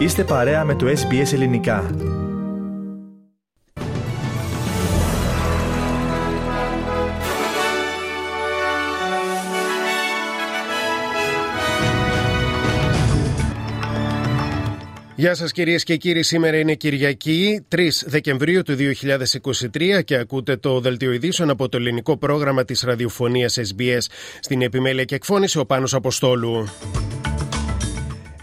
Είστε παρέα με το SBS Ελληνικά. Γεια σας κυρίες και κύριοι, σήμερα είναι Κυριακή 3 Δεκεμβρίου του 2023 και ακούτε το Δελτίο Ειδήσεων από το ελληνικό πρόγραμμα της ραδιοφωνίας SBS στην επιμέλεια και εκφώνηση ο Πάνος Αποστόλου.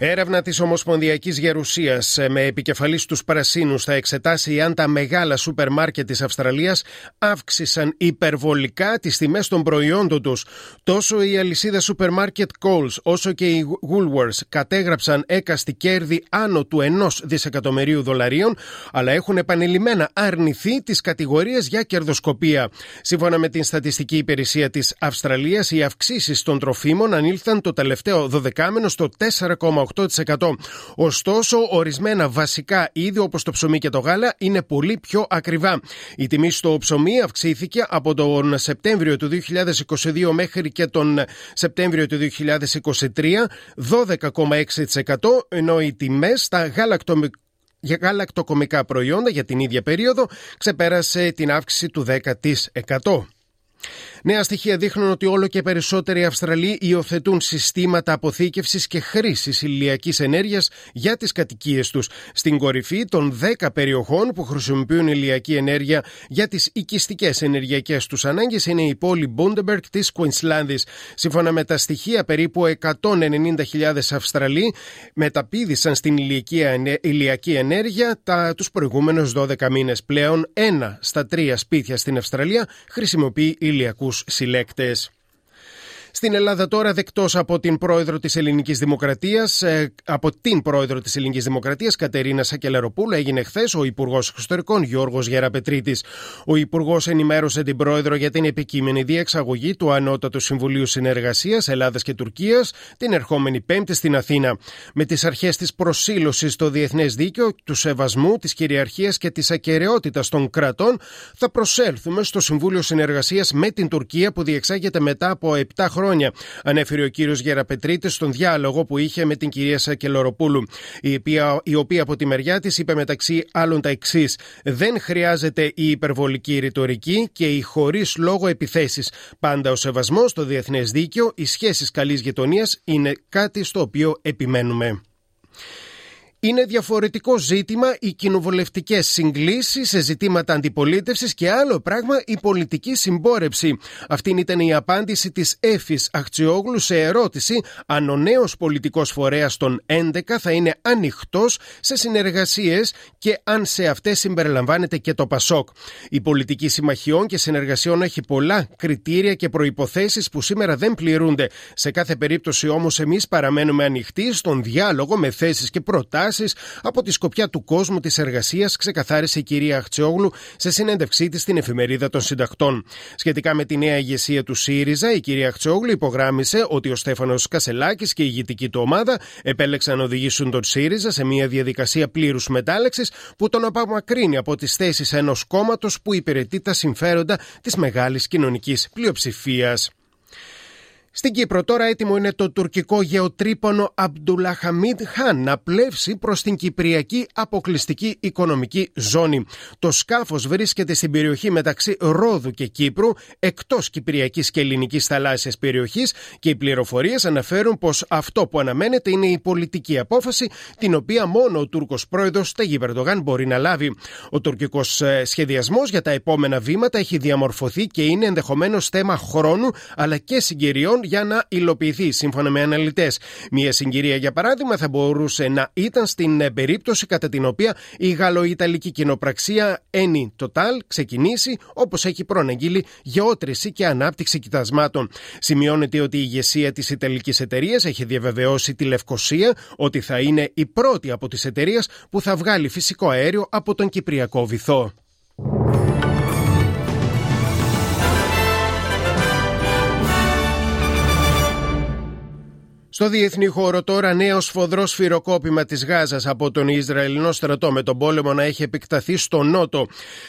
Έρευνα της Ομοσπονδιακής Γερουσίας ε, με επικεφαλής τους Πρασίνους θα εξετάσει αν τα μεγάλα σούπερ μάρκετ της Αυστραλίας αύξησαν υπερβολικά τις τιμές των προϊόντων τους. Τόσο η αλυσίδα σούπερ μάρκετ Coles όσο και οι Woolworths κατέγραψαν έκαστη κέρδη άνω του 1 δισεκατομμυρίου δολαρίων, αλλά έχουν επανειλημμένα αρνηθεί τις κατηγορίες για κερδοσκοπία. Σύμφωνα με την Στατιστική Υπηρεσία της Αυστραλίας, οι αυξήσεις των τροφίμων ανήλθαν το τελευταίο δωδεκάμενο στο 4,8 Ωστόσο, ορισμένα βασικά είδη όπως το ψωμί και το γάλα είναι πολύ πιο ακριβά. Η τιμή στο ψωμί αυξήθηκε από τον Σεπτέμβριο του 2022 μέχρι και τον Σεπτέμβριο του 2023 12,6% ενώ οι τιμές στα γαλακτομικά για γαλακτοκομικά προϊόντα για την ίδια περίοδο ξεπέρασε την αύξηση του 10%. Νέα στοιχεία δείχνουν ότι όλο και περισσότεροι Αυστραλοί υιοθετούν συστήματα αποθήκευσης και χρήσης ηλιακής ενέργειας για τις κατοικίες τους. Στην κορυφή των 10 περιοχών που χρησιμοποιούν ηλιακή ενέργεια για τις οικιστικές ενεργειακές τους ανάγκες είναι η πόλη Μπούντεμπεργκ της Κουινσλάνδη. Σύμφωνα με τα στοιχεία, περίπου 190.000 Αυστραλοί μεταπίδησαν στην ηλιακή ενέργεια τους προηγούμενους 12 μήνες. Πλέον, ένα στα τρία σπίτια στην Αυστραλία χρησιμοποιεί ηλιακούς συλλέκτες. Στην Ελλάδα τώρα δεκτός από την πρόεδρο της Ελληνικής Δημοκρατίας, ε, από την πρόεδρο της Ελληνικής Δημοκρατίας Κατερίνα Σακελαροπούλου έγινε χθες ο Υπουργός Εξωτερικών Γιώργος Γεραπετρίτης. Ο Υπουργός ενημέρωσε την πρόεδρο για την επικείμενη διεξαγωγή του Ανώτατου Συμβουλίου Συνεργασίας Ελλάδας και Τουρκίας την ερχόμενη Πέμπτη στην Αθήνα. Με τις αρχές της προσήλωσης στο διεθνές δίκαιο, του σεβασμού, της κυριαρχίας και της ακαιρεότητας των κρατών θα προσέλθουμε στο Συμβούλιο Συνεργασίας με την Τουρκία που διεξάγεται μετά από 7 χρόνια χρόνια, ανέφερε ο κύριος Γεραπετρίτης στον διάλογο που είχε με την κυρία Σακελοροπούλου, η οποία, η οποία από τη μεριά της είπε μεταξύ άλλων τα εξής: Δεν χρειάζεται η υπερβολική ρητορική και οι χωρίς λόγο επιθέσεις. Πάντα ο σεβασμός στο διεθνές δίκαιο, οι σχέσεις καλής γειτονίας είναι κάτι στο οποίο επιμένουμε. Είναι διαφορετικό ζήτημα οι κοινοβουλευτικές συγκλήσεις σε ζητήματα αντιπολίτευσης και άλλο πράγμα η πολιτική συμπόρευση. Αυτή ήταν η απάντηση της Έφης Αχτσιόγλου σε ερώτηση αν ο νέος πολιτικός φορέας των 11 θα είναι ανοιχτός σε συνεργασίες και αν σε αυτές συμπεριλαμβάνεται και το Πασόκ. Η πολιτική συμμαχιών και συνεργασιών έχει πολλά κριτήρια και προποθέσει που σήμερα δεν πληρούνται. Σε κάθε περίπτωση όμως εμείς παραμένουμε ανοιχτοί στον διάλογο με θέσεις και προτάσεις από τη σκοπιά του κόσμου της εργασίας, ξεκαθάρισε η κυρία Αχτσιόγλου σε συνέντευξή της στην εφημερίδα των συντακτών. Σχετικά με τη νέα ηγεσία του ΣΥΡΙΖΑ, η κυρία Αχτσιόγλου υπογράμμισε ότι ο Στέφανος Κασελάκης και η ηγετική του ομάδα επέλεξαν να οδηγήσουν τον ΣΥΡΙΖΑ σε μια διαδικασία πλήρους μετάλλαξης που τον απομακρύνει από τις θέσεις ενός κόμματος που υπηρετεί τα συμφέροντα της μεγάλης κοινωνικής πλειοψηφίας. Στην Κύπρο τώρα έτοιμο είναι το τουρκικό γεωτρύπανο Αμπτουλαχαμίδ Χάν να πλεύσει προς την Κυπριακή αποκλειστική οικονομική ζώνη. Το σκάφος βρίσκεται στην περιοχή μεταξύ Ρόδου και Κύπρου, εκτός Κυπριακής και Ελληνικής θαλάσσιας περιοχής και οι πληροφορίες αναφέρουν πως αυτό που αναμένεται είναι η πολιτική απόφαση, την οποία μόνο ο Τούρκος πρόεδρος Ταγί Περντογάν μπορεί να λάβει. Ο τουρκικός ε, σχεδιασμός για τα επόμενα βήματα έχει διαμορφωθεί και είναι ενδεχομένως θέμα χρόνου αλλά και συγκυριών για να υλοποιηθεί, σύμφωνα με αναλυτές. Μία συγκυρία, για παράδειγμα, θα μπορούσε να ήταν στην ε, περίπτωση κατά την οποία η γαλλοϊταλική κοινοπραξία Eni Total ξεκινήσει, όπως έχει προαναγγείλει, γεώτρηση και ανάπτυξη κοιτασμάτων. Σημειώνεται ότι η ηγεσία της Ιταλικής εταιρείας έχει διαβεβαιώσει τη Λευκοσία ότι θα είναι η πρώτη από τις εταιρείες που θα βγάλει φυσικό αέριο από τον Κυπριακό βυθό. Στο διεθνή χώρο τώρα νέος σφοδρός σφυροκόπημα της Γάζας από τον Ισραηλινό στρατό με τον πόλεμο να έχει επεκταθεί στο νότο.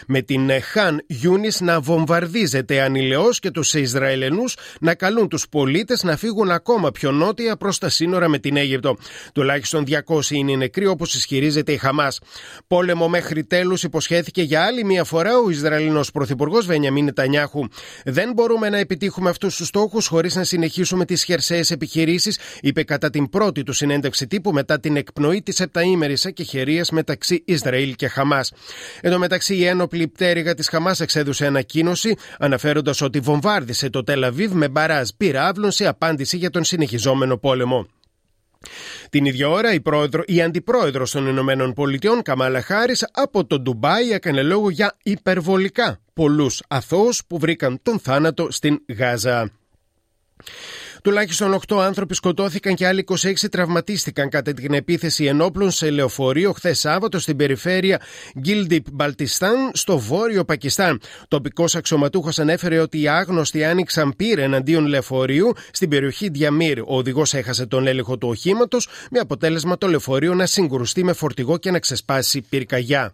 Με την Χαν Γιούνις να βομβαρδίζεται ανηλαιώς και τους Ισραηλινούς να καλούν τους πολίτες να φύγουν ακόμα πιο νότια προς τα σύνορα με την Αίγυπτο. Τουλάχιστον 200 είναι οι νεκροί όπως ισχυρίζεται η Χαμάς. Πόλεμο μέχρι τέλους υποσχέθηκε για άλλη μία φορά ο Ισραηλινός πρωθυπουργός Βενιαμίν Νετανιάχου. Δεν μπορούμε να επιτύχουμε αυτούς τους στόχους χωρίς να συνεχίσουμε τις χερσαίες επιχειρήσεις είπε κατά την πρώτη του συνέντευξη τύπου μετά την εκπνοή της επταήμερης εκεχηρία μεταξύ Ισραήλ και Χαμάς. Εν τω μεταξύ, η ένοπλη πτέρυγα της Χαμάς εξέδωσε ανακοίνωση αναφέροντας ότι βομβάρδισε το Τελαβίβ με μπαράζ πυράβλων σε απάντηση για τον συνεχιζόμενο πόλεμο. Την ίδια ώρα, η, πρόεδρο, η αντιπρόεδρος των Ηνωμένων Πολιτειών, Καμάλα Χάρη, από το Ντουμπάι έκανε λόγο για υπερβολικά πολλούς αθώους που βρήκαν τον θάνατο στην Γάζα. Τουλάχιστον 8 άνθρωποι σκοτώθηκαν και άλλοι 26 τραυματίστηκαν κατά την επίθεση ενόπλων σε λεωφορείο χθες Σάββατο στην περιφέρεια Γκίλντιπ Μπαλτιστάν στο βόρειο Πακιστάν. Τοπικός αξιωματούχος ανέφερε ότι οι άγνωστοι άνοιξαν πύρ εναντίον λεωφορείου στην περιοχή Διαμίρ. Ο οδηγός έχασε τον έλεγχο του οχήματος με αποτέλεσμα το λεωφορείο να συγκρουστεί με φορτηγό και να ξεσπάσει πυρκαγιά.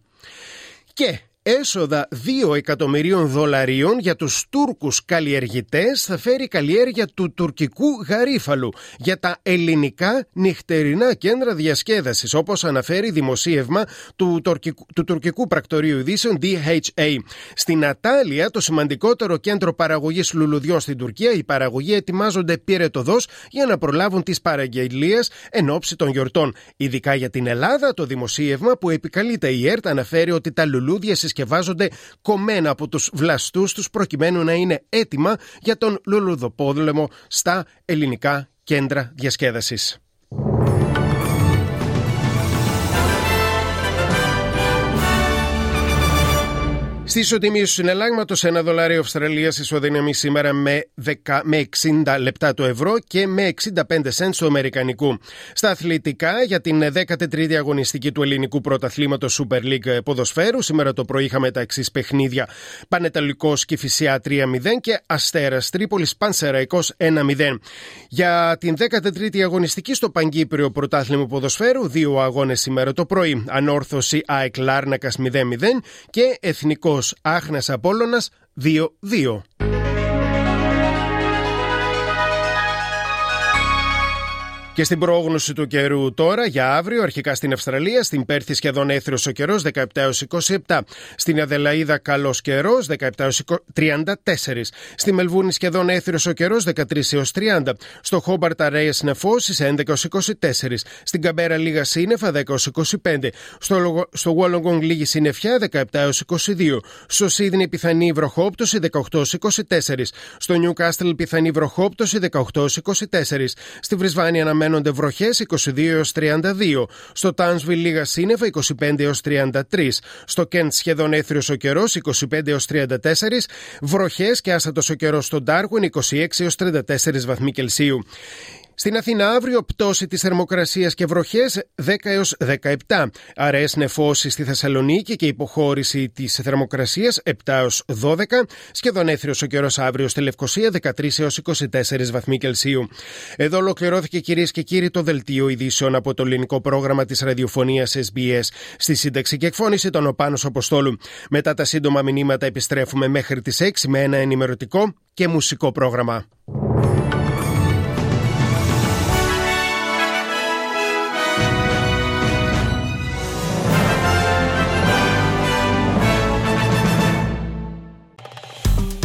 Και έσοδα 2 εκατομμυρίων δολαρίων για τους Τούρκους καλλιεργητές θα φέρει η καλλιέργεια του τουρκικού γαρίφαλου για τα ελληνικά νυχτερινά κέντρα διασκέδασης όπως αναφέρει δημοσίευμα του, τουρκικού, του τουρκικού πρακτορείου ειδήσεων DHA. Στην Ατάλια, το σημαντικότερο κέντρο παραγωγής λουλουδιών στην Τουρκία, οι παραγωγοί ετοιμάζονται πυρετοδός για να προλάβουν τις παραγγελίες εν ώψη των γιορτών. Ειδικά για την Ελλάδα, το δημοσίευμα που επικαλείται η ΕΡΤ αναφέρει ότι τα λουλούδια συσκευάζονται κομμένα από τους βλαστούς τους προκειμένου να είναι έτοιμα για τον λουλουδοπόδλεμο στα ελληνικά κέντρα διασκέδασης. Στη ισοτιμία του συναλλάγματος, ένα δολάριο Αυστραλίας ισοδυναμεί σήμερα με, 10, με 60 λεπτά το ευρώ και με 65 cents του Αμερικανικού. Στα αθλητικά, για την 13η αγωνιστική του ελληνικού πρωταθλήματος Super League ποδοσφαίρου, σήμερα το πρωί είχαμε τα εξής παιχνίδια. Πανεταλικό Κυφυσιά 3-0 και Αστέρας Τρίπολης Πανσεραϊκός 1-0. Για την 13η αγωνιστική στο Παγκύπριο Πρωτάθλημα Ποδοσφαίρου, δύο αγώνες σήμερα το πρωί. Ανόρθωση ΑΕΚ Λάρνακας 0-0 και Εθνικός Άχνας Απόλλωνας 2-2. Και στην πρόγνωση του καιρού τώρα για αύριο, αρχικά στην Αυστραλία, στην Πέρθη σχεδόν έθριος ο καιρός 17 έως 27. Στην Αδελαίδα καλός καιρός 17 έως 34. Στη Μελβούνη σχεδόν έθριος ο καιρός 13 έως 30. Στο Χόμπαρτ αραιέ νεφώσεις 11 έως 24. Στην Καμπέρα λίγα σύννεφα 10 έως 25. Στο, στο Βόλογκονγκ λίγη συννεφιά 17 έως 22. Στο Σίδνη πιθανή βροχόπτωση 18 έως 24. Στο Νιου Κάστελ πιθανή βροχόπτωση 18 έως 24. Στη Βρισβάνη αναμένει αναμένονται βροχές 22 έως 32. Στο Τάνσβιλ λίγα σύννεφα 25 έως 33. Στο Κέντ σχεδόν έθριος ο καιρός 25 έως 34. Βροχές και άστατος ο καιρός στο Ντάργουιν 26 έως 34 βαθμοί Κελσίου. Στην Αθήνα αύριο πτώση της θερμοκρασίας και βροχές 10 έως 17. Αραιές νεφώσεις στη Θεσσαλονίκη και υποχώρηση της θερμοκρασίας 7 έως 12. Σχεδόν έθριος ο καιρός αύριο στη Λευκοσία 13 έως 24 βαθμοί Κελσίου. Εδώ ολοκληρώθηκε κυρίες και κύριοι το δελτίο ειδήσεων από το ελληνικό πρόγραμμα της ραδιοφωνίας SBS. Στη σύνταξη και εκφώνηση των Οπάνος Αποστόλου. Μετά τα σύντομα μηνύματα επιστρέφουμε μέχρι τις 6 με ένα ενημερωτικό και μουσικό πρόγραμμα.